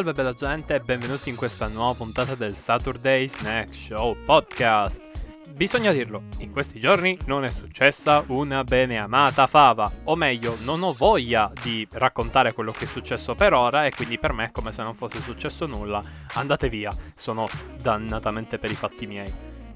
salve bella gente e benvenuti in questa nuova puntata del Saturday Snack Show Podcast. Bisogna dirlo, in questi giorni non è successa una beneamata fava, o meglio, non ho voglia di raccontare quello che è successo per ora e quindi per me è come se non fosse successo nulla. Andate via, sono dannatamente per i fatti miei.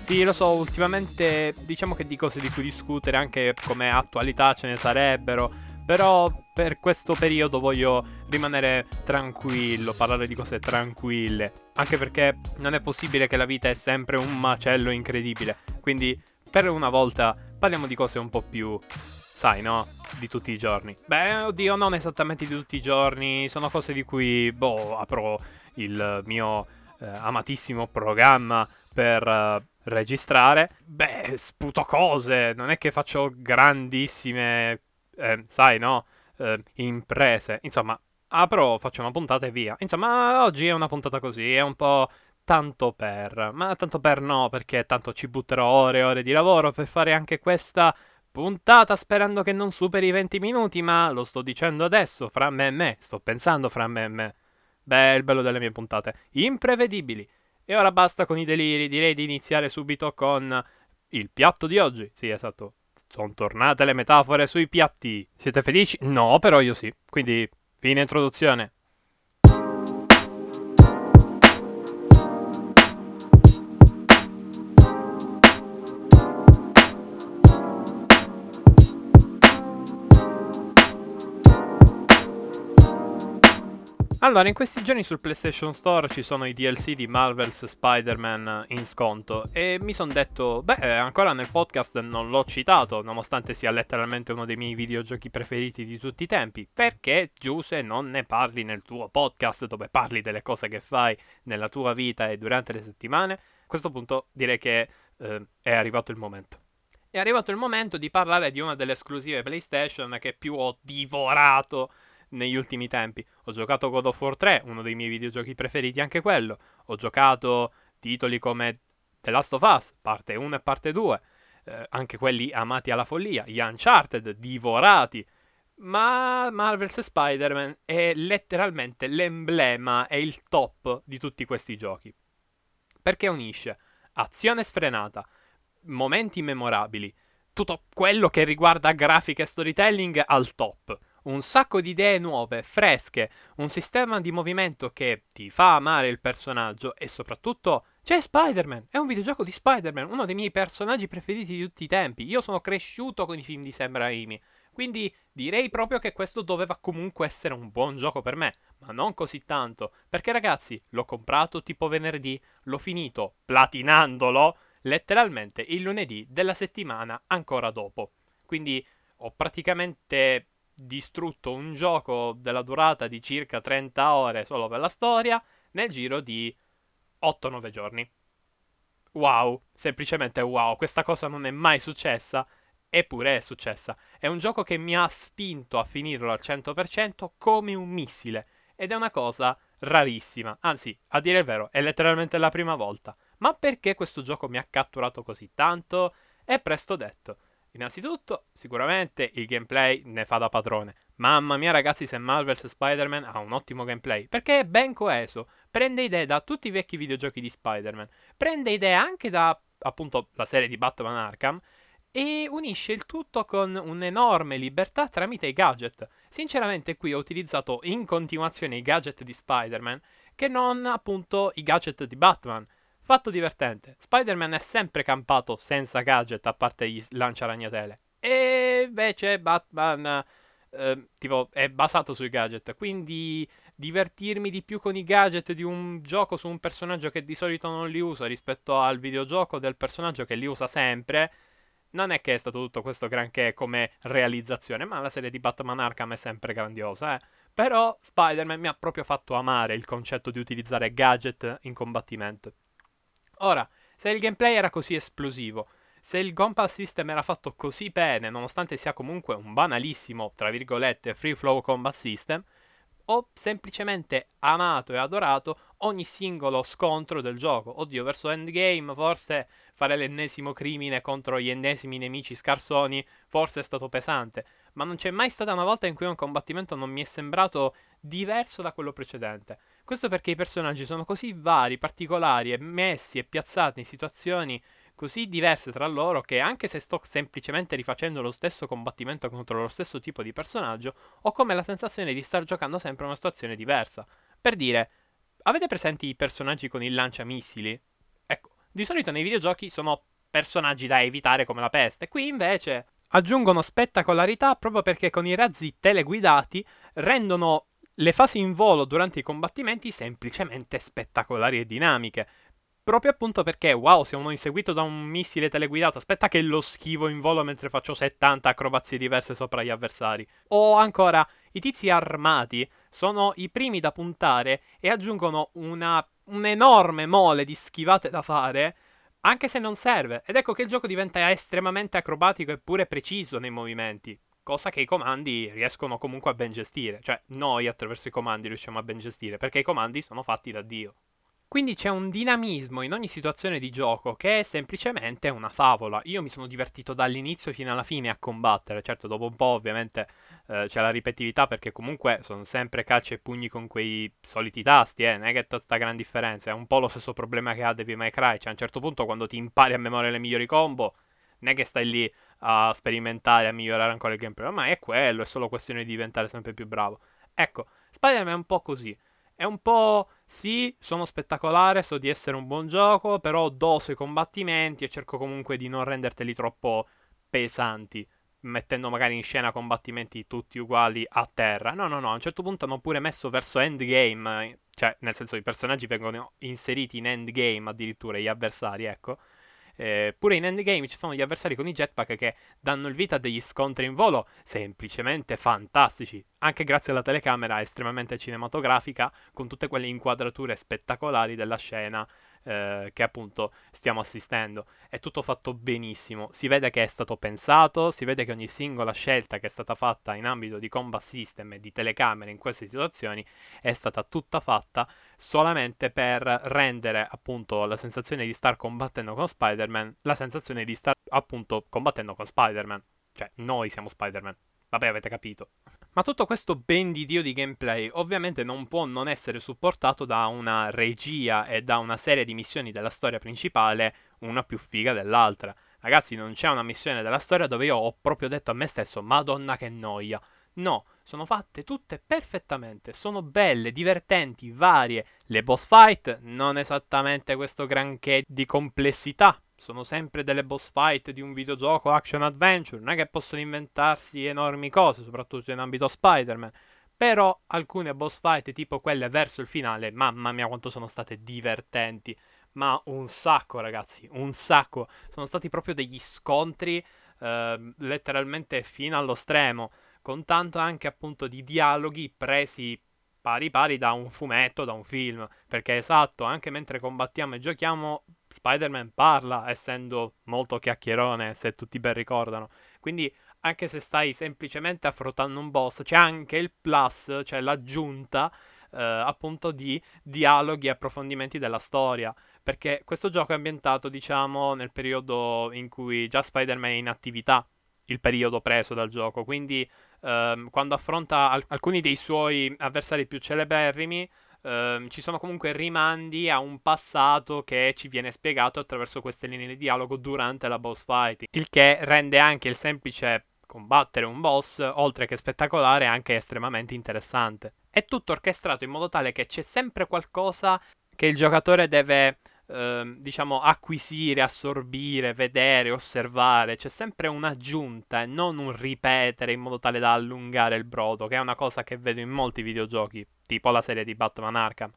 Sì, lo so, ultimamente diciamo che di cose di cui discutere anche come attualità ce ne sarebbero, però per questo periodo voglio rimanere tranquillo, parlare di cose tranquille. Anche perché non è possibile che la vita è sempre un macello incredibile. Quindi per una volta parliamo di cose un po' più, sai, no? Di tutti i giorni. Beh, oddio, non esattamente di tutti i giorni. Sono cose di cui, boh, apro il mio eh, amatissimo programma per... Uh, registrare, beh, sputo cose, non è che faccio grandissime eh, sai, no? Eh, imprese. Insomma, apro, faccio una puntata e via. Insomma, oggi è una puntata così, è un po' tanto per. Ma tanto per no, perché tanto ci butterò ore e ore di lavoro per fare anche questa puntata sperando che non superi i 20 minuti, ma lo sto dicendo adesso, fra me e me, sto pensando fra me e me. Beh, il bello delle mie puntate, imprevedibili. E ora basta con i deliri, direi di iniziare subito con il piatto di oggi. Sì, esatto, sono tornate le metafore sui piatti. Siete felici? No, però io sì. Quindi, fine introduzione. Allora, in questi giorni sul PlayStation Store ci sono i DLC di Marvel's Spider-Man in sconto e mi sono detto, beh, ancora nel podcast non l'ho citato, nonostante sia letteralmente uno dei miei videogiochi preferiti di tutti i tempi, perché Giuse non ne parli nel tuo podcast dove parli delle cose che fai nella tua vita e durante le settimane? A questo punto direi che eh, è arrivato il momento. È arrivato il momento di parlare di una delle esclusive PlayStation che più ho divorato negli ultimi tempi. Ho giocato God of War 3, uno dei miei videogiochi preferiti anche quello. Ho giocato titoli come The Last of Us, parte 1 e parte 2, eh, anche quelli amati alla follia, gli Uncharted, divorati. Ma Marvel's Spider-Man è letteralmente l'emblema e il top di tutti questi giochi. Perché unisce azione sfrenata, momenti memorabili, tutto quello che riguarda grafica e storytelling al top un sacco di idee nuove, fresche, un sistema di movimento che ti fa amare il personaggio e soprattutto c'è Spider-Man, è un videogioco di Spider-Man, uno dei miei personaggi preferiti di tutti i tempi. Io sono cresciuto con i film di Sam Raimi, quindi direi proprio che questo doveva comunque essere un buon gioco per me, ma non così tanto, perché ragazzi, l'ho comprato tipo venerdì, l'ho finito platinandolo letteralmente il lunedì della settimana ancora dopo. Quindi ho praticamente distrutto un gioco della durata di circa 30 ore solo per la storia nel giro di 8-9 giorni. Wow, semplicemente wow, questa cosa non è mai successa, eppure è successa. È un gioco che mi ha spinto a finirlo al 100% come un missile ed è una cosa rarissima, anzi, a dire il vero, è letteralmente la prima volta. Ma perché questo gioco mi ha catturato così tanto? È presto detto. Innanzitutto, sicuramente il gameplay ne fa da padrone. Mamma mia ragazzi, se Marvel's Spider-Man ha un ottimo gameplay, perché è ben coeso, prende idee da tutti i vecchi videogiochi di Spider-Man, prende idee anche da appunto la serie di Batman Arkham e unisce il tutto con un'enorme libertà tramite i gadget. Sinceramente qui ho utilizzato in continuazione i gadget di Spider-Man che non appunto i gadget di Batman. Fatto divertente, Spider-Man è sempre campato senza gadget a parte gli lanciaragnatele. E invece Batman eh, tipo è basato sui gadget, quindi divertirmi di più con i gadget di un gioco su un personaggio che di solito non li usa rispetto al videogioco del personaggio che li usa sempre. Non è che è stato tutto questo granché come realizzazione, ma la serie di Batman Arkham è sempre grandiosa, eh. Però Spider-Man mi ha proprio fatto amare il concetto di utilizzare gadget in combattimento. Ora, se il gameplay era così esplosivo, se il Gunpal System era fatto così bene, nonostante sia comunque un banalissimo, tra virgolette, free flow combat system, ho semplicemente amato e adorato ogni singolo scontro del gioco. Oddio, verso endgame forse fare l'ennesimo crimine contro gli ennesimi nemici scarsoni forse è stato pesante, ma non c'è mai stata una volta in cui un combattimento non mi è sembrato diverso da quello precedente. Questo perché i personaggi sono così vari, particolari e messi e piazzati in situazioni così diverse tra loro che anche se sto semplicemente rifacendo lo stesso combattimento contro lo stesso tipo di personaggio, ho come la sensazione di star giocando sempre una situazione diversa. Per dire, avete presenti i personaggi con il lanciamissili? Ecco, di solito nei videogiochi sono personaggi da evitare come la peste, qui invece aggiungono spettacolarità proprio perché con i razzi teleguidati rendono le fasi in volo durante i combattimenti semplicemente spettacolari e dinamiche. Proprio appunto perché, wow, siamo inseguito da un missile teleguidato, aspetta che lo schivo in volo mentre faccio 70 acrobazie diverse sopra gli avversari. O ancora, i tizi armati sono i primi da puntare e aggiungono una, un'enorme mole di schivate da fare, anche se non serve. Ed ecco che il gioco diventa estremamente acrobatico e pure preciso nei movimenti cosa che i comandi riescono comunque a ben gestire, cioè noi attraverso i comandi riusciamo a ben gestire, perché i comandi sono fatti da Dio. Quindi c'è un dinamismo in ogni situazione di gioco che è semplicemente una favola. Io mi sono divertito dall'inizio fino alla fine a combattere. Certo, dopo un po' ovviamente eh, c'è la ripetitività perché comunque sono sempre calci e pugni con quei soliti tasti, eh. Non è che è tutta gran differenza. È un po' lo stesso problema che ha Devil May Cry. Cioè a un certo punto quando ti impari a memoria le migliori combo, non è che stai lì a sperimentare, a migliorare ancora il gameplay. Ormai è quello, è solo questione di diventare sempre più bravo. Ecco, Spider-Man è un po' così. È un po'. Sì, sono spettacolare, so di essere un buon gioco, però doso i combattimenti e cerco comunque di non renderteli troppo pesanti, mettendo magari in scena combattimenti tutti uguali a terra. No, no, no, a un certo punto hanno pure messo verso endgame, cioè nel senso i personaggi vengono inseriti in endgame addirittura, gli avversari, ecco eh, pure in endgame ci sono gli avversari con i jetpack che danno il vita a degli scontri in volo semplicemente fantastici, anche grazie alla telecamera estremamente cinematografica con tutte quelle inquadrature spettacolari della scena eh, che appunto stiamo assistendo. È tutto fatto benissimo, si vede che è stato pensato, si vede che ogni singola scelta che è stata fatta in ambito di combat system e di telecamere in queste situazioni è stata tutta fatta solamente per rendere appunto la sensazione di star combattendo con Spider-Man la sensazione di star appunto combattendo con Spider-Man. Cioè, noi siamo Spider-Man. Vabbè, avete capito. Ma tutto questo ben di dio di gameplay ovviamente non può non essere supportato da una regia e da una serie di missioni della storia principale, una più figa dell'altra. Ragazzi, non c'è una missione della storia dove io ho proprio detto a me stesso, Madonna che noia. No, sono fatte tutte perfettamente, sono belle, divertenti, varie. Le boss fight non esattamente questo granché di complessità, sono sempre delle boss fight di un videogioco action adventure, non è che possono inventarsi enormi cose, soprattutto in ambito Spider-Man. Però alcune boss fight, tipo quelle verso il finale, mamma mia quanto sono state divertenti. Ma un sacco, ragazzi, un sacco. Sono stati proprio degli scontri eh, letteralmente fino allo stremo, con tanto anche appunto di dialoghi presi pari pari da un fumetto, da un film. Perché esatto, anche mentre combattiamo e giochiamo, Spider-Man parla, essendo molto chiacchierone, se tutti ben ricordano. Quindi, anche se stai semplicemente affrontando un boss, c'è anche il plus, cioè l'aggiunta. Eh, appunto di dialoghi e approfondimenti della storia perché questo gioco è ambientato diciamo nel periodo in cui già Spider-Man è in attività il periodo preso dal gioco quindi ehm, quando affronta al- alcuni dei suoi avversari più celeberrimi, ehm, ci sono comunque rimandi a un passato che ci viene spiegato attraverso queste linee di dialogo durante la boss fight, il che rende anche il semplice combattere un boss, oltre che spettacolare, anche estremamente interessante. È tutto orchestrato in modo tale che c'è sempre qualcosa che il giocatore deve Ehm, diciamo, acquisire, assorbire, vedere, osservare. C'è sempre un'aggiunta e non un ripetere in modo tale da allungare il brodo, che è una cosa che vedo in molti videogiochi, tipo la serie di Batman Arkham.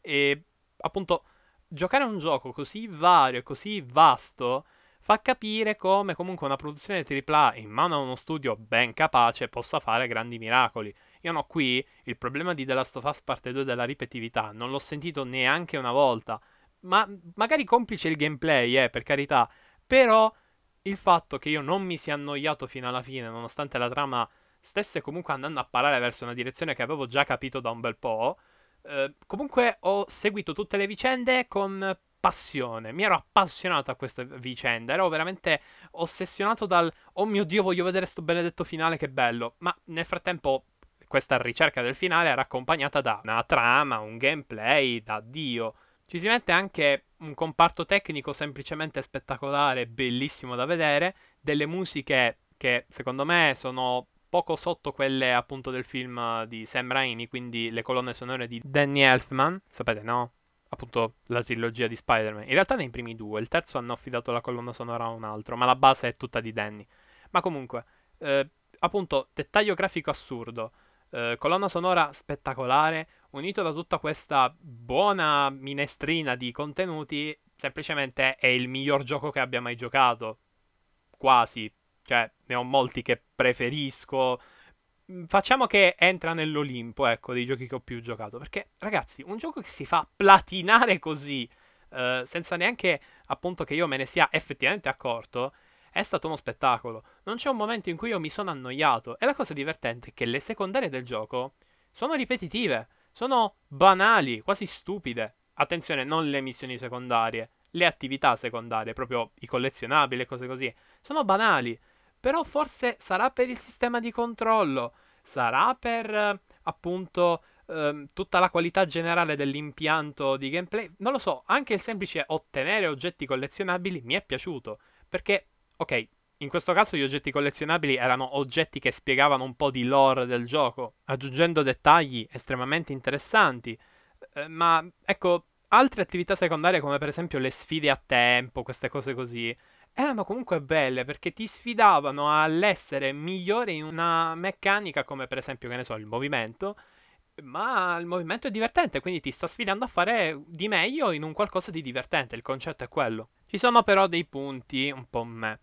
E appunto, giocare a un gioco così vario e così vasto fa capire come comunque una produzione AAA in mano a uno studio ben capace possa fare grandi miracoli. Io no, qui il problema di The Last of Us Parte 2 della ripetitività non l'ho sentito neanche una volta ma magari complice il gameplay, eh, per carità, però il fatto che io non mi sia annoiato fino alla fine, nonostante la trama stesse comunque andando a parare verso una direzione che avevo già capito da un bel po', eh, comunque ho seguito tutte le vicende con passione, mi ero appassionato a questa vicenda, ero veramente ossessionato dal oh mio dio, voglio vedere sto benedetto finale, che bello. Ma nel frattempo questa ricerca del finale era accompagnata da una trama, un gameplay, da Dio. Ci si mette anche un comparto tecnico semplicemente spettacolare, bellissimo da vedere, delle musiche che secondo me sono poco sotto quelle appunto del film di Sam Raimi, quindi le colonne sonore di Danny Elfman, sapete no? Appunto la trilogia di Spider-Man. In realtà nei primi due, il terzo hanno affidato la colonna sonora a un altro, ma la base è tutta di Danny. Ma comunque, eh, appunto, dettaglio grafico assurdo, eh, colonna sonora spettacolare, unito da tutta questa buona minestrina di contenuti, semplicemente è il miglior gioco che abbia mai giocato. Quasi, cioè, ne ho molti che preferisco. Mm, facciamo che entra nell'Olimpo, ecco, dei giochi che ho più giocato. Perché, ragazzi, un gioco che si fa platinare così, eh, senza neanche, appunto, che io me ne sia effettivamente accorto, è stato uno spettacolo. Non c'è un momento in cui io mi sono annoiato. E la cosa divertente è che le secondarie del gioco sono ripetitive, sono banali, quasi stupide. Attenzione, non le missioni secondarie, le attività secondarie, proprio i collezionabili e cose così. Sono banali. Però forse sarà per il sistema di controllo, sarà per eh, appunto eh, tutta la qualità generale dell'impianto di gameplay. Non lo so, anche il semplice ottenere oggetti collezionabili mi è piaciuto, perché ok, in questo caso gli oggetti collezionabili erano oggetti che spiegavano un po' di lore del gioco, aggiungendo dettagli estremamente interessanti. Eh, ma ecco, altre attività secondarie come per esempio le sfide a tempo, queste cose così, erano comunque belle perché ti sfidavano all'essere migliore in una meccanica come per esempio, che ne so, il movimento. Ma il movimento è divertente, quindi ti sta sfidando a fare di meglio in un qualcosa di divertente. Il concetto è quello. Ci sono però dei punti un po' me.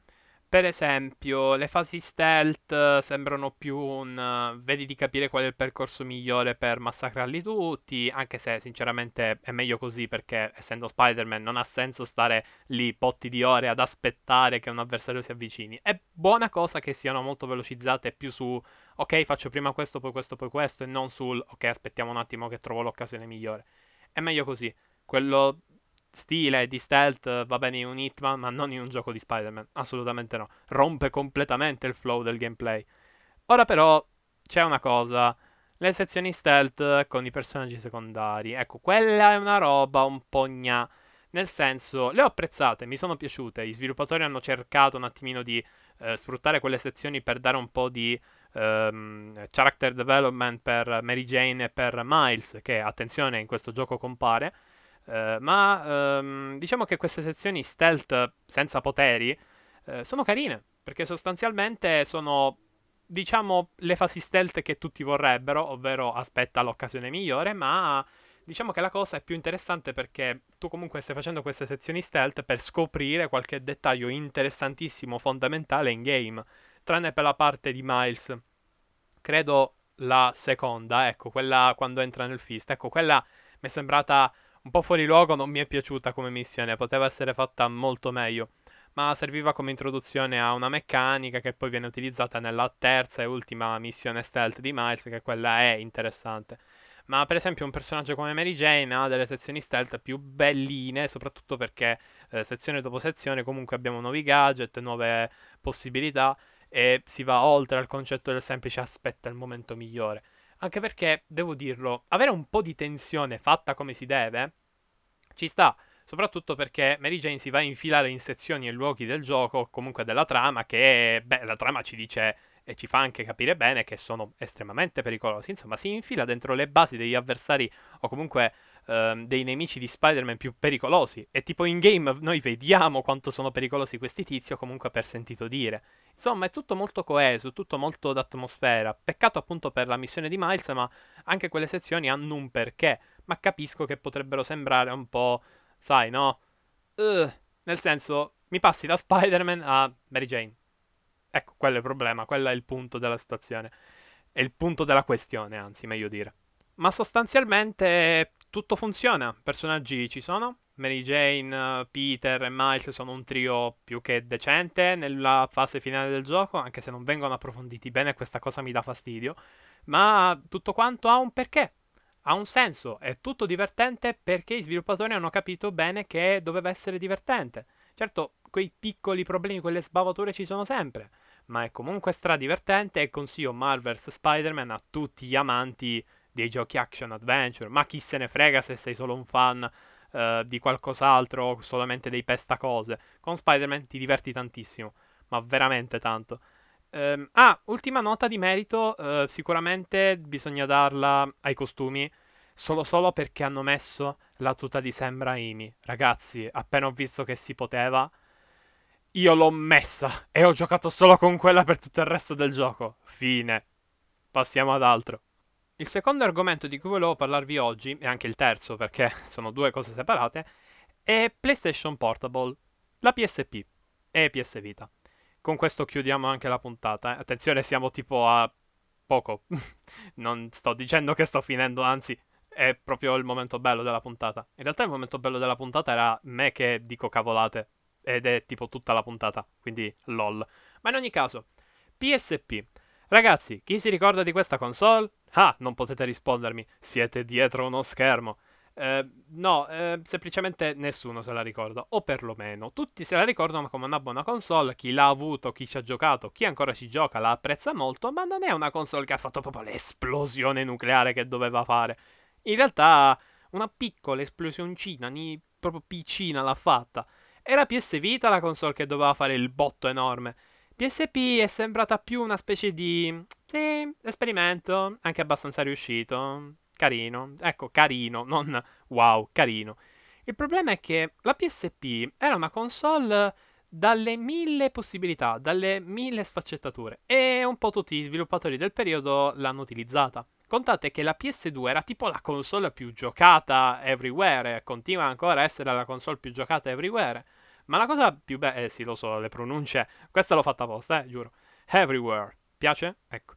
Per esempio, le fasi stealth eh, sembrano più un uh, vedi di capire qual è il percorso migliore per massacrarli tutti, anche se sinceramente è meglio così perché essendo Spider-Man non ha senso stare lì potti di ore ad aspettare che un avversario si avvicini. È buona cosa che siano molto velocizzate più su ok, faccio prima questo, poi questo, poi questo e non sul ok, aspettiamo un attimo che trovo l'occasione migliore. È meglio così. Quello stile di stealth va bene in un Hitman, ma non in un gioco di Spider-Man. Assolutamente no. Rompe completamente il flow del gameplay. Ora però c'è una cosa. Le sezioni stealth con i personaggi secondari. Ecco, quella è una roba un po' gna. Nel senso, le ho apprezzate, mi sono piaciute. Gli sviluppatori hanno cercato un attimino di eh, sfruttare quelle sezioni per dare un po' di ehm, character development per Mary Jane e per Miles, che attenzione in questo gioco compare. Eh, ma ehm, diciamo che queste sezioni stealth senza poteri eh, sono carine, perché sostanzialmente sono, diciamo, le fasi stealth che tutti vorrebbero, ovvero aspetta l'occasione migliore, ma diciamo che la cosa è più interessante perché tu comunque stai facendo queste sezioni stealth per scoprire qualche dettaglio interessantissimo, fondamentale in game, tranne per la parte di Miles. Credo la seconda, ecco, quella quando entra nel fist, ecco, quella mi è sembrata un po' fuori luogo, non mi è piaciuta come missione, poteva essere fatta molto meglio, ma serviva come introduzione a una meccanica che poi viene utilizzata nella terza e ultima missione stealth di Miles, che quella è interessante. Ma per esempio un personaggio come Mary Jane ha delle sezioni stealth più belline, soprattutto perché eh, sezione dopo sezione comunque abbiamo nuovi gadget, nuove possibilità e si va oltre al concetto del semplice aspetta il momento migliore. Anche perché, devo dirlo, avere un po' di tensione fatta come si deve ci sta. Soprattutto perché Mary Jane si va a infilare in sezioni e luoghi del gioco, comunque della trama, che, beh, la trama ci dice e ci fa anche capire bene che sono estremamente pericolosi. Insomma, si infila dentro le basi degli avversari o comunque ehm, dei nemici di Spider-Man più pericolosi. E tipo in game noi vediamo quanto sono pericolosi questi tizi o comunque per sentito dire. Insomma, è tutto molto coeso, tutto molto d'atmosfera. Peccato appunto per la missione di Miles, ma anche quelle sezioni hanno un perché. Ma capisco che potrebbero sembrare un po', sai, no? Uh, nel senso, mi passi da Spider-Man a Mary Jane. Ecco, quello è il problema, quello è il punto della situazione. È il punto della questione, anzi, meglio dire. Ma sostanzialmente tutto funziona. Personaggi ci sono, Mary Jane, Peter e Miles sono un trio più che decente nella fase finale del gioco, anche se non vengono approfonditi bene, questa cosa mi dà fastidio. Ma tutto quanto ha un perché. ha un senso, è tutto divertente perché i sviluppatori hanno capito bene che doveva essere divertente. Certo, quei piccoli problemi, quelle sbavature ci sono sempre, ma è comunque stradivertente e consiglio Marvel's Spider-Man a tutti gli amanti dei giochi action adventure, ma chi se ne frega se sei solo un fan uh, di qualcos'altro o solamente dei pestacose. Con Spider-Man ti diverti tantissimo, ma veramente tanto. Um, ah, ultima nota di merito, uh, sicuramente bisogna darla ai costumi, solo solo perché hanno messo la tuta di Sam Raimi. Ragazzi, appena ho visto che si poteva, io l'ho messa e ho giocato solo con quella per tutto il resto del gioco. Fine. Passiamo ad altro. Il secondo argomento di cui volevo parlarvi oggi, e anche il terzo perché sono due cose separate, è PlayStation Portable, la PSP e PS Vita. Con questo chiudiamo anche la puntata. Eh. Attenzione, siamo tipo a poco. non sto dicendo che sto finendo, anzi, è proprio il momento bello della puntata. In realtà il momento bello della puntata era me che dico cavolate. Ed è tipo tutta la puntata, quindi lol. Ma in ogni caso, PSP. Ragazzi, chi si ricorda di questa console? Ah, non potete rispondermi, siete dietro uno schermo. Eh, no, eh, semplicemente nessuno se la ricorda, o perlomeno tutti se la ricordano come una buona console, chi l'ha avuto, chi ci ha giocato, chi ancora ci gioca la apprezza molto, ma non è una console che ha fatto proprio l'esplosione nucleare che doveva fare. In realtà una piccola esplosioncina, proprio piccina l'ha fatta. Era PS Vita la console che doveva fare il botto enorme. PSP è sembrata più una specie di... Sì, esperimento, anche abbastanza riuscito. Carino. Ecco, carino, non wow, carino. Il problema è che la PSP era una console dalle mille possibilità, dalle mille sfaccettature e un po' tutti gli sviluppatori del periodo l'hanno utilizzata. Contate che la PS2 era tipo la console più giocata everywhere continua ancora a essere la console più giocata everywhere. Ma la cosa più bella, eh sì, lo so, le pronunce, questa l'ho fatta apposta, eh, giuro. Everywhere. Piace? Ecco.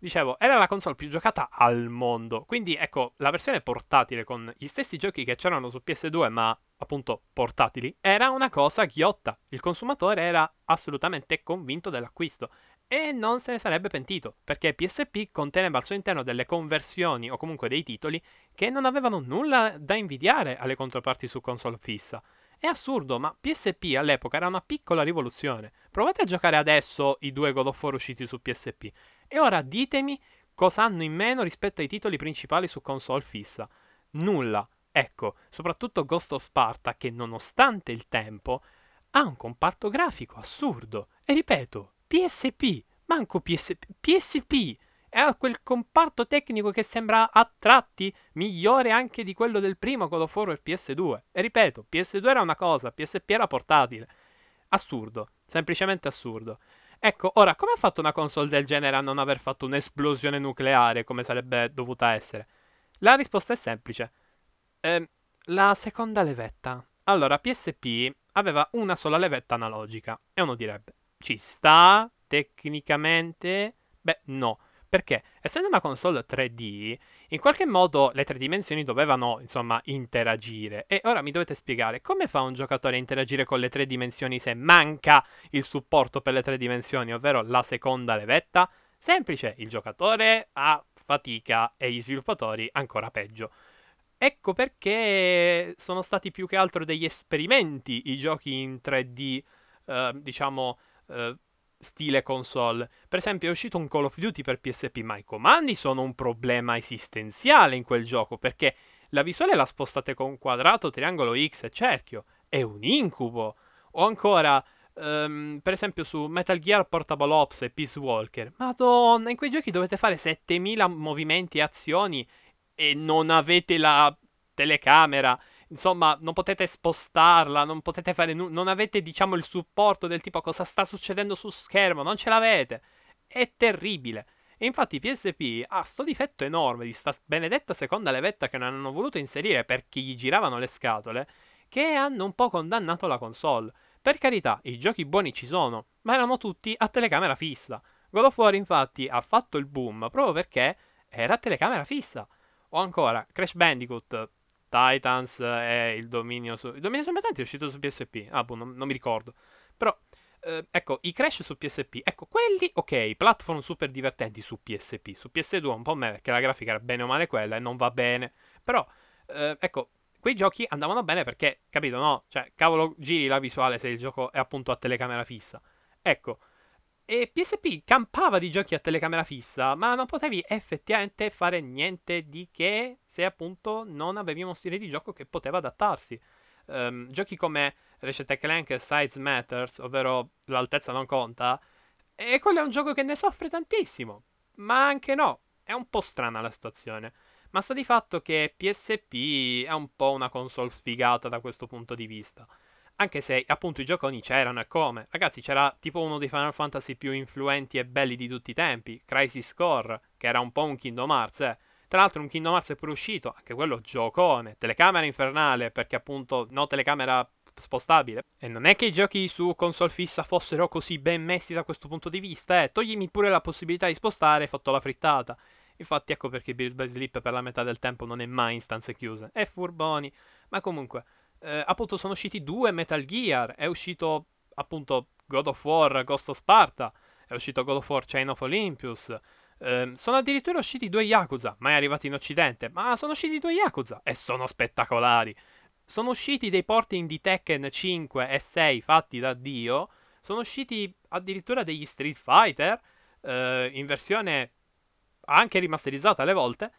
Dicevo, era la console più giocata al mondo. Quindi, ecco, la versione portatile con gli stessi giochi che c'erano su PS2, ma appunto portatili, era una cosa ghiotta. Il consumatore era assolutamente convinto dell'acquisto e non se ne sarebbe pentito, perché PSP conteneva al suo interno delle conversioni o comunque dei titoli che non avevano nulla da invidiare alle controparti su console fissa. È assurdo, ma PSP all'epoca era una piccola rivoluzione. Provate a giocare adesso i due God of War usciti su PSP e ora ditemi cosa hanno in meno rispetto ai titoli principali su console fissa. Nulla. Ecco, soprattutto Ghost of Sparta che nonostante il tempo ha un comparto grafico assurdo. E ripeto, PSP, manco PSP, PSP è quel comparto tecnico che sembra a tratti migliore anche di quello del primo God of War per PS2. E ripeto, PS2 era una cosa, PSP era portatile. Assurdo, semplicemente assurdo. Ecco, ora, come ha fatto una console del genere a non aver fatto un'esplosione nucleare come sarebbe dovuta essere? La risposta è semplice. Eh, la seconda levetta. Allora, PSP aveva una sola levetta analogica. E uno direbbe, ci sta tecnicamente? Beh, no. Perché essendo una console 3D, in qualche modo le tre dimensioni dovevano, insomma, interagire. E ora mi dovete spiegare come fa un giocatore a interagire con le tre dimensioni se manca il supporto per le tre dimensioni, ovvero la seconda levetta? Semplice, il giocatore ha fatica e gli sviluppatori ancora peggio. Ecco perché sono stati più che altro degli esperimenti i giochi in 3D, eh, diciamo, eh, stile console. Per esempio è uscito un Call of Duty per PSP, ma i comandi sono un problema esistenziale in quel gioco, perché la visuale la spostate con quadrato, triangolo X e cerchio. È un incubo. O ancora, um, per esempio su Metal Gear Portable Ops e Peace Walker. Madonna, in quei giochi dovete fare 7000 movimenti e azioni e non avete la telecamera insomma, non potete spostarla, non potete fare nulla, non avete, diciamo, il supporto del tipo cosa sta succedendo su schermo, non ce l'avete. È terribile. E infatti PSP ha sto difetto enorme di sta benedetta seconda levetta che non hanno voluto inserire perché gli giravano le scatole, che hanno un po' condannato la console. Per carità, i giochi buoni ci sono, ma erano tutti a telecamera fissa. God of War infatti ha fatto il boom proprio perché era a telecamera fissa. O ancora, Crash Bandicoot Titans e il dominio su... Il dominio su Metanti è uscito su PSP. Ah, boh, non, non mi ricordo. Però eh, ecco, i Crash su PSP, ecco, quelli, ok, platform super divertenti su PSP, su PS2 un po' me, perché la grafica era bene o male quella e non va bene, però, eh, ecco, quei giochi andavano bene perché, capito, no? Cioè, cavolo, giri la visuale se il gioco è appunto a telecamera fissa. Ecco, e PSP campava di giochi a telecamera fissa, ma non potevi effettivamente fare niente di che se appunto non avevi uno stile di gioco che poteva adattarsi. Um, giochi come Ratchet Clank Size Matters, ovvero l'altezza non conta, e quello è un gioco che ne soffre tantissimo. Ma anche no, è un po' strana la situazione. Ma sta di fatto che PSP è un po' una console sfigata da questo punto di vista. Anche se appunto i gioconi c'erano e come. Ragazzi, c'era tipo uno dei Final Fantasy più influenti e belli di tutti i tempi, Crisis Core, che era un po' un Kingdom Hearts, eh. Tra l'altro un Kingdom Hearts è pure uscito, anche quello giocone, telecamera infernale, perché appunto no telecamera spostabile. E non è che i giochi su console fissa fossero così ben messi da questo punto di vista, eh. Toglimi pure la possibilità di spostare e fatto la frittata. Infatti ecco perché Beats by Sleep per la metà del tempo non è mai in stanze chiuse. È furboni. Ma comunque, eh, appunto sono usciti due Metal Gear, è uscito appunto God of War Ghost of Sparta, è uscito God of War Chain of Olympus, eh, sono addirittura usciti due Yakuza, mai arrivati in Occidente, ma sono usciti due Yakuza e sono spettacolari. Sono usciti dei porting di Tekken 5 e 6 fatti da Dio, sono usciti addirittura degli Street Fighter eh, in versione anche rimasterizzata alle volte,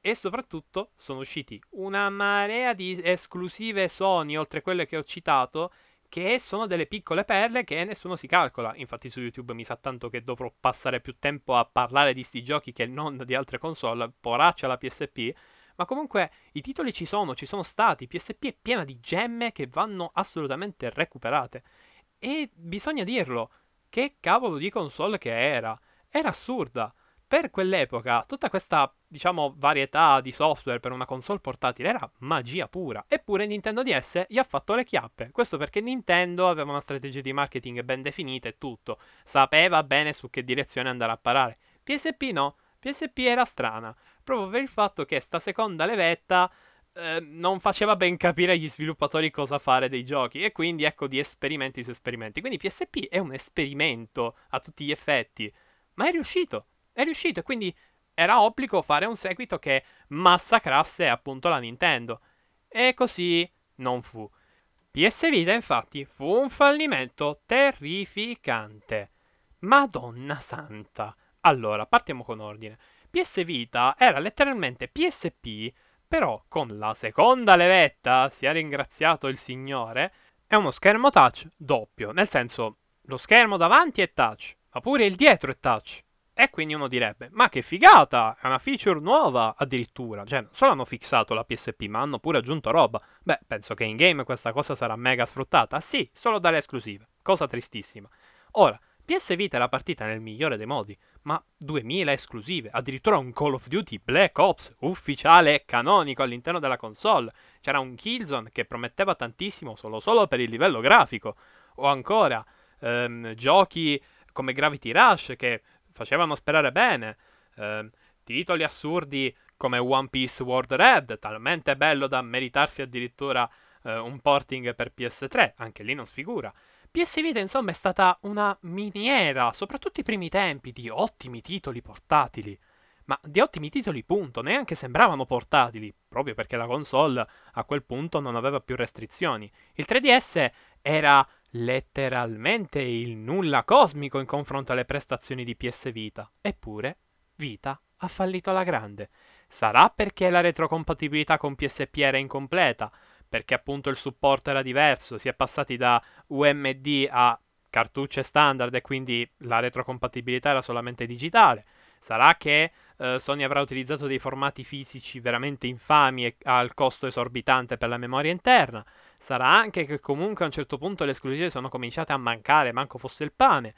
e soprattutto sono usciti una marea di esclusive Sony, oltre a quelle che ho citato, che sono delle piccole perle che nessuno si calcola. Infatti su YouTube mi sa tanto che dovrò passare più tempo a parlare di sti giochi che non di altre console, poraccia la PSP. Ma comunque i titoli ci sono, ci sono stati. PSP è piena di gemme che vanno assolutamente recuperate. E bisogna dirlo, che cavolo di console che era. Era assurda per quell'epoca tutta questa, diciamo, varietà di software per una console portatile era magia pura. Eppure Nintendo DS gli ha fatto le chiappe. Questo perché Nintendo aveva una strategia di marketing ben definita e tutto. Sapeva bene su che direzione andare a parare. PSP no. PSP era strana. Proprio per il fatto che sta seconda levetta eh, non faceva ben capire agli sviluppatori cosa fare dei giochi e quindi ecco di esperimenti su esperimenti. Quindi PSP è un esperimento a tutti gli effetti, ma è riuscito è riuscito e quindi era obbligo fare un seguito che massacrasse appunto la Nintendo. E così non fu. PS Vita infatti fu un fallimento terrificante. Madonna santa. Allora, partiamo con ordine. PS Vita era letteralmente PSP, però con la seconda levetta, sia ringraziato il Signore, è uno schermo touch doppio, nel senso lo schermo davanti è touch, ma pure il dietro è touch. E quindi uno direbbe, ma che figata, è una feature nuova addirittura. Cioè, non solo hanno fissato la PSP, ma hanno pure aggiunto roba. Beh, penso che in game questa cosa sarà mega sfruttata. Sì, solo dalle esclusive. Cosa tristissima. Ora, PS Vita era partita nel migliore dei modi, ma 2000 esclusive, addirittura un Call of Duty Black Ops ufficiale e canonico all'interno della console. C'era un Killzone che prometteva tantissimo solo solo per il livello grafico. O ancora, ehm, giochi come Gravity Rush che facevano sperare bene. Eh, titoli assurdi come One Piece World Red, talmente bello da meritarsi addirittura eh, un porting per PS3, anche lì non sfigura. PS Vita insomma è stata una miniera, soprattutto i primi tempi, di ottimi titoli portatili. Ma di ottimi titoli punto, neanche sembravano portatili, proprio perché la console a quel punto non aveva più restrizioni. Il 3DS era letteralmente il nulla cosmico in confronto alle prestazioni di PS Vita. Eppure, Vita ha fallito alla grande. Sarà perché la retrocompatibilità con PSP era incompleta, perché appunto il supporto era diverso, si è passati da UMD a cartucce standard e quindi la retrocompatibilità era solamente digitale. Sarà che eh, Sony avrà utilizzato dei formati fisici veramente infami e al costo esorbitante per la memoria interna. Sarà anche che comunque a un certo punto le esclusive sono cominciate a mancare, manco fosse il pane.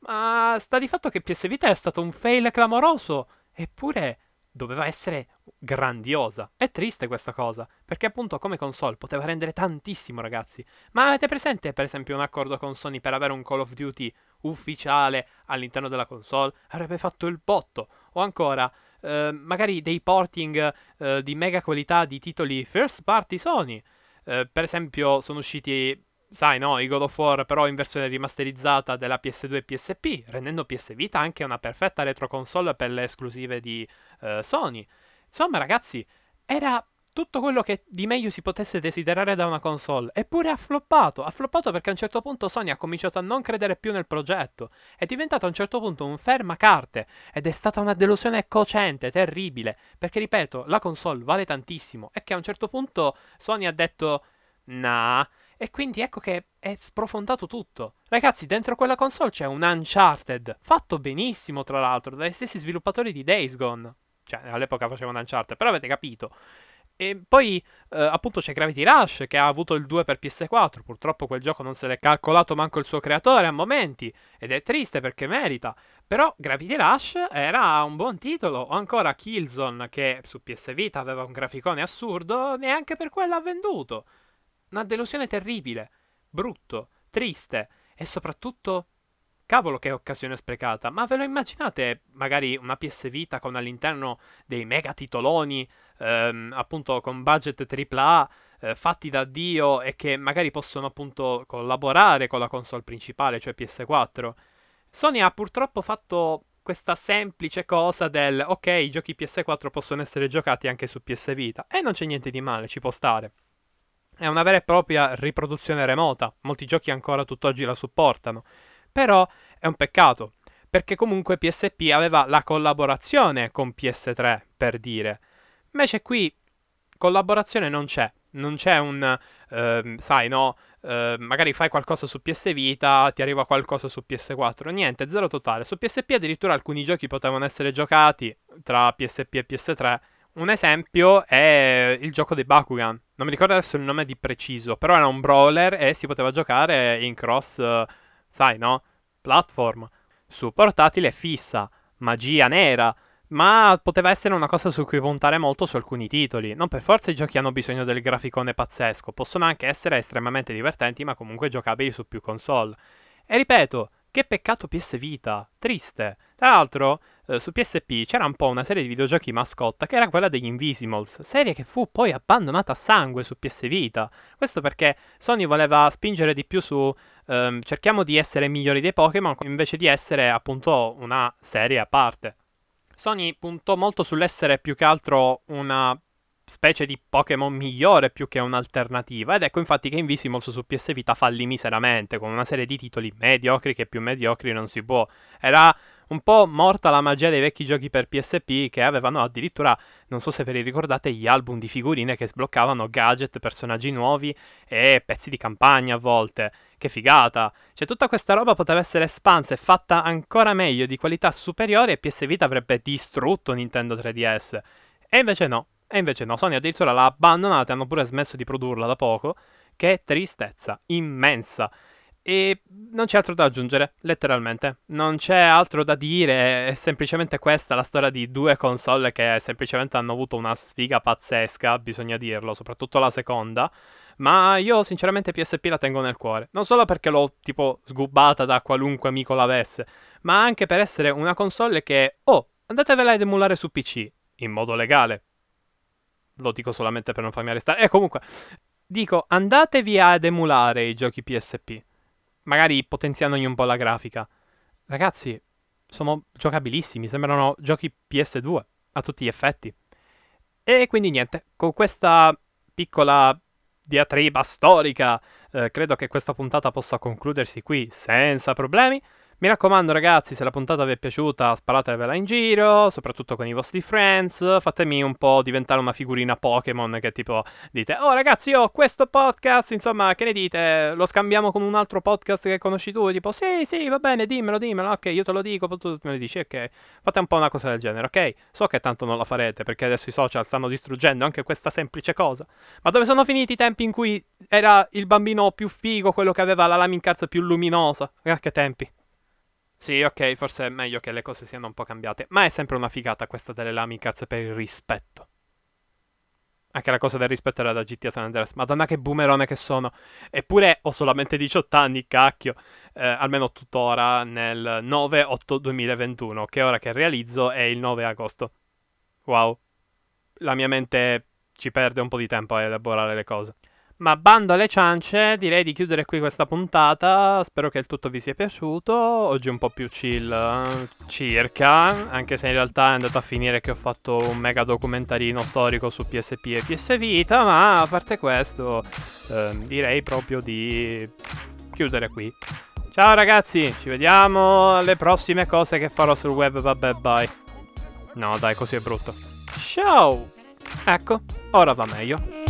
Ma sta di fatto che PS Vita è stato un fail clamoroso, eppure doveva essere grandiosa. È triste questa cosa, perché appunto come console poteva rendere tantissimo, ragazzi. Ma avete presente, per esempio, un accordo con Sony per avere un Call of Duty ufficiale all'interno della console? Avrebbe fatto il botto. O ancora, eh, magari dei porting eh, di mega qualità di titoli first party Sony. Eh, per esempio, sono usciti sai no, i God of War però in versione rimasterizzata della PS2 e PSP, rendendo PS Vita anche una perfetta retro console per le esclusive di uh, Sony. Insomma ragazzi, era tutto quello che di meglio si potesse desiderare da una console. Eppure ha floppato. Ha floppato perché a un certo punto Sony ha cominciato a non credere più nel progetto. È diventato a un certo punto un fermacarte. Ed è stata una delusione cocente, terribile. Perché ripeto, la console vale tantissimo. E che a un certo punto Sony ha detto: Nah. E quindi ecco che è sprofondato tutto. Ragazzi, dentro quella console c'è un Uncharted. Fatto benissimo, tra l'altro, dagli stessi sviluppatori di Days Gone. Cioè, all'epoca facevano Uncharted, però avete capito. E poi eh, appunto c'è Gravity Rush che ha avuto il 2 per PS4, purtroppo quel gioco non se l'è calcolato manco il suo creatore a momenti ed è triste perché merita, però Gravity Rush era un buon titolo, o ancora Killzone che su PS Vita aveva un graficone assurdo, neanche per quello ha venduto. Una delusione terribile, brutto, triste e soprattutto Cavolo che occasione sprecata, ma ve lo immaginate magari una PS Vita con all'interno dei mega titoloni, ehm, appunto con budget AAA, eh, fatti da Dio e che magari possono appunto collaborare con la console principale, cioè PS4? Sony ha purtroppo fatto questa semplice cosa del ok, i giochi PS4 possono essere giocati anche su PS Vita e non c'è niente di male, ci può stare. È una vera e propria riproduzione remota, molti giochi ancora tutt'oggi la supportano. Però è un peccato, perché comunque PSP aveva la collaborazione con PS3, per dire. Invece qui collaborazione non c'è. Non c'è un, eh, sai, no, eh, magari fai qualcosa su PS Vita, ti arriva qualcosa su PS4. Niente, zero totale. Su PSP addirittura alcuni giochi potevano essere giocati tra PSP e PS3. Un esempio è il gioco dei Bakugan. Non mi ricordo adesso il nome di preciso, però era un brawler e si poteva giocare in cross sai no? Platform. Su portatile fissa, magia nera, ma poteva essere una cosa su cui puntare molto su alcuni titoli. Non per forza i giochi hanno bisogno del graficone pazzesco, possono anche essere estremamente divertenti, ma comunque giocabili su più console. E ripeto, che peccato PS Vita, triste. Tra l'altro, eh, su PSP c'era un po' una serie di videogiochi mascotta che era quella degli Invisimals, serie che fu poi abbandonata a sangue su PS Vita. Questo perché Sony voleva spingere di più su ehm, cerchiamo di essere migliori dei Pokémon invece di essere appunto una serie a parte. Sony puntò molto sull'essere più che altro una specie di Pokémon migliore più che un'alternativa. Ed ecco infatti che Invisimals su PS Vita fallì miseramente, con una serie di titoli mediocri che più mediocri non si può. Era un po' morta la magia dei vecchi giochi per PSP che avevano addirittura, non so se ve li ricordate, gli album di figurine che sbloccavano gadget, personaggi nuovi e pezzi di campagna a volte. Che figata! Cioè tutta questa roba poteva essere espansa e fatta ancora meglio, di qualità superiore e PS Vita avrebbe distrutto Nintendo 3DS. E invece no, e invece no, Sony addirittura l'ha abbandonata e hanno pure smesso di produrla da poco. Che tristezza immensa. E non c'è altro da aggiungere, letteralmente. Non c'è altro da dire, è semplicemente questa la storia di due console che semplicemente hanno avuto una sfiga pazzesca, bisogna dirlo, soprattutto la seconda. Ma io sinceramente PSP la tengo nel cuore. Non solo perché l'ho tipo sgubbata da qualunque amico l'avesse, ma anche per essere una console che, oh, andatevela ad emulare su PC, in modo legale. Lo dico solamente per non farmi arrestare. E comunque, dico, andatevi ad emulare i giochi PSP magari potenziandogli un po' la grafica. Ragazzi, sono giocabilissimi, sembrano giochi PS2 a tutti gli effetti. E quindi niente, con questa piccola diatriba storica, eh, credo che questa puntata possa concludersi qui senza problemi. Mi raccomando ragazzi, se la puntata vi è piaciuta sparatevela in giro, soprattutto con i vostri friends, fatemi un po' diventare una figurina Pokémon che tipo dite "Oh ragazzi, io ho questo podcast, insomma, che ne dite? Lo scambiamo con un altro podcast che conosci tu?" Tipo "Sì, sì, va bene, dimmelo, dimmelo. Ok, io te lo dico, tu me lo dici, ok. Fate un po' una cosa del genere, ok? So che tanto non la farete perché adesso i social stanno distruggendo anche questa semplice cosa. Ma dove sono finiti i tempi in cui era il bambino più figo, quello che aveva la laming cards più luminosa? Ah, che tempi. Sì, ok, forse è meglio che le cose siano un po' cambiate, ma è sempre una figata questa delle Lamicars per il rispetto. Anche la cosa del rispetto era da GTA San Andreas. Madonna che boomerone che sono. Eppure ho solamente 18 anni, cacchio. Eh, almeno tuttora nel 9-8-2021, che ora che realizzo è il 9 agosto. Wow. La mia mente ci perde un po' di tempo a elaborare le cose. Ma bando alle ciance, direi di chiudere qui questa puntata. Spero che il tutto vi sia piaciuto. Oggi un po' più chill, eh, circa. Anche se in realtà è andato a finire che ho fatto un mega documentarino storico su PSP e PS Vita. Ma a parte questo, eh, direi proprio di chiudere qui. Ciao ragazzi, ci vediamo alle prossime cose che farò sul web. Vabbè, bye. No, dai, così è brutto. Ciao! Ecco, ora va meglio.